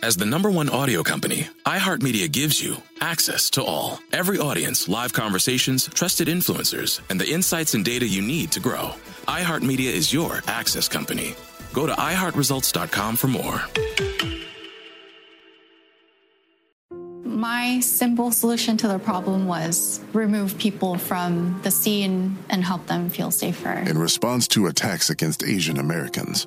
As the number one audio company, iHeartMedia gives you access to all. Every audience, live conversations, trusted influencers, and the insights and data you need to grow. iHeartMedia is your access company. Go to iHeartResults.com for more. My simple solution to the problem was remove people from the scene and help them feel safer. In response to attacks against Asian Americans,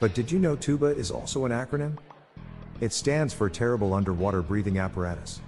But did you know TUBA is also an acronym? It stands for Terrible Underwater Breathing Apparatus.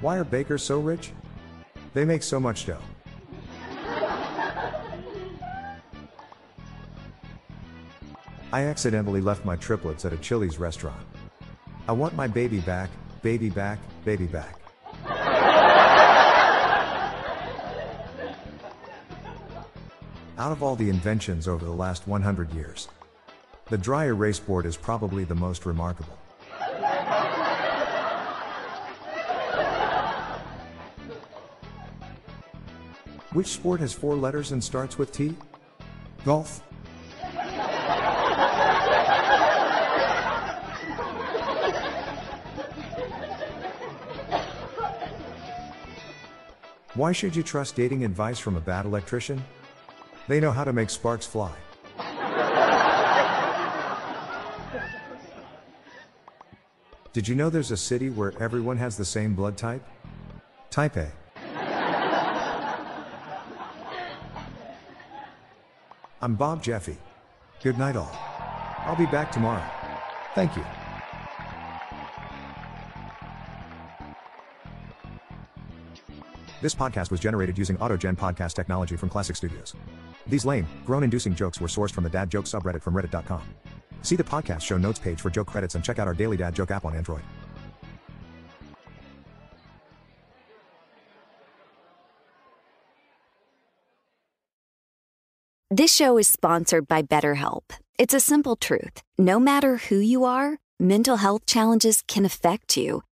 Why are bakers so rich? They make so much dough. I accidentally left my triplets at a Chili's restaurant. I want my baby back, baby back, baby back. Out of all the inventions over the last 100 years, the dry erase board is probably the most remarkable. Which sport has four letters and starts with T? Golf. Why should you trust dating advice from a bad electrician? They know how to make sparks fly. Did you know there's a city where everyone has the same blood type? Type A. I'm Bob Jeffy. Good night, all. I'll be back tomorrow. Thank you. This podcast was generated using AutoGen podcast technology from Classic Studios. These lame, groan inducing jokes were sourced from the Dad Joke subreddit from Reddit.com. See the podcast show notes page for joke credits and check out our daily Dad Joke app on Android. This show is sponsored by BetterHelp. It's a simple truth. No matter who you are, mental health challenges can affect you,